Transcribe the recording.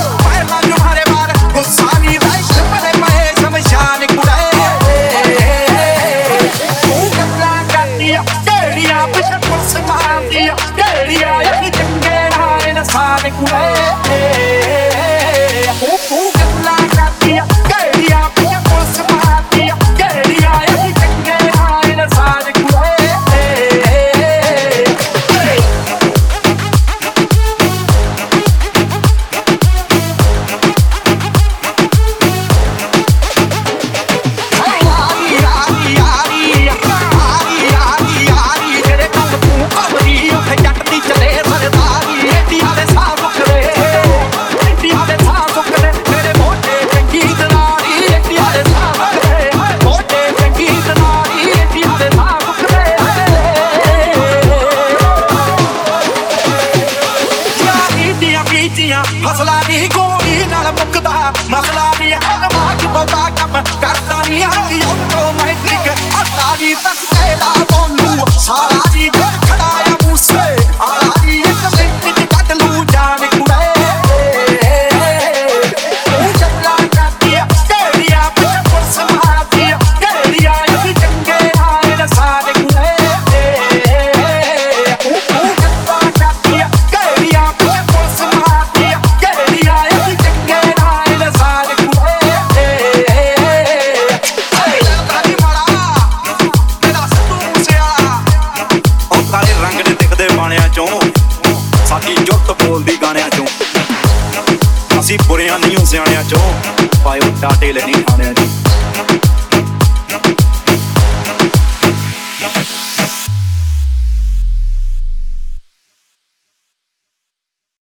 Fire, ਕੀਤੀਆਂ। ਹਸਲਾ ਨਹੀਂ, ਗੋਲੀ ਨਾਲ ਮੁੱਕਦਾ। ਮਸਲਾ ਨਹੀਂ ਹਰ ਮਾਕ ਪਤਾ ਕੰਮ। ਕਰਦਾ ਨਹੀਂ ਹਰ ਯੋਗ ਤੋਂ ਮੈਟ੍ਰਿਕ ਅੱਤਾ ਨਹੀਂ ਤੱਕ ਤੇਰਾ ਬੋਲੂ। ਸਾਰਾ ਗਾਣਿਆਂ ਚੋਂ। ਪਾਇਓ ਟਾਟੇ ਲੈਣੀ ਖਾਣਿਆਂ ਦੀ।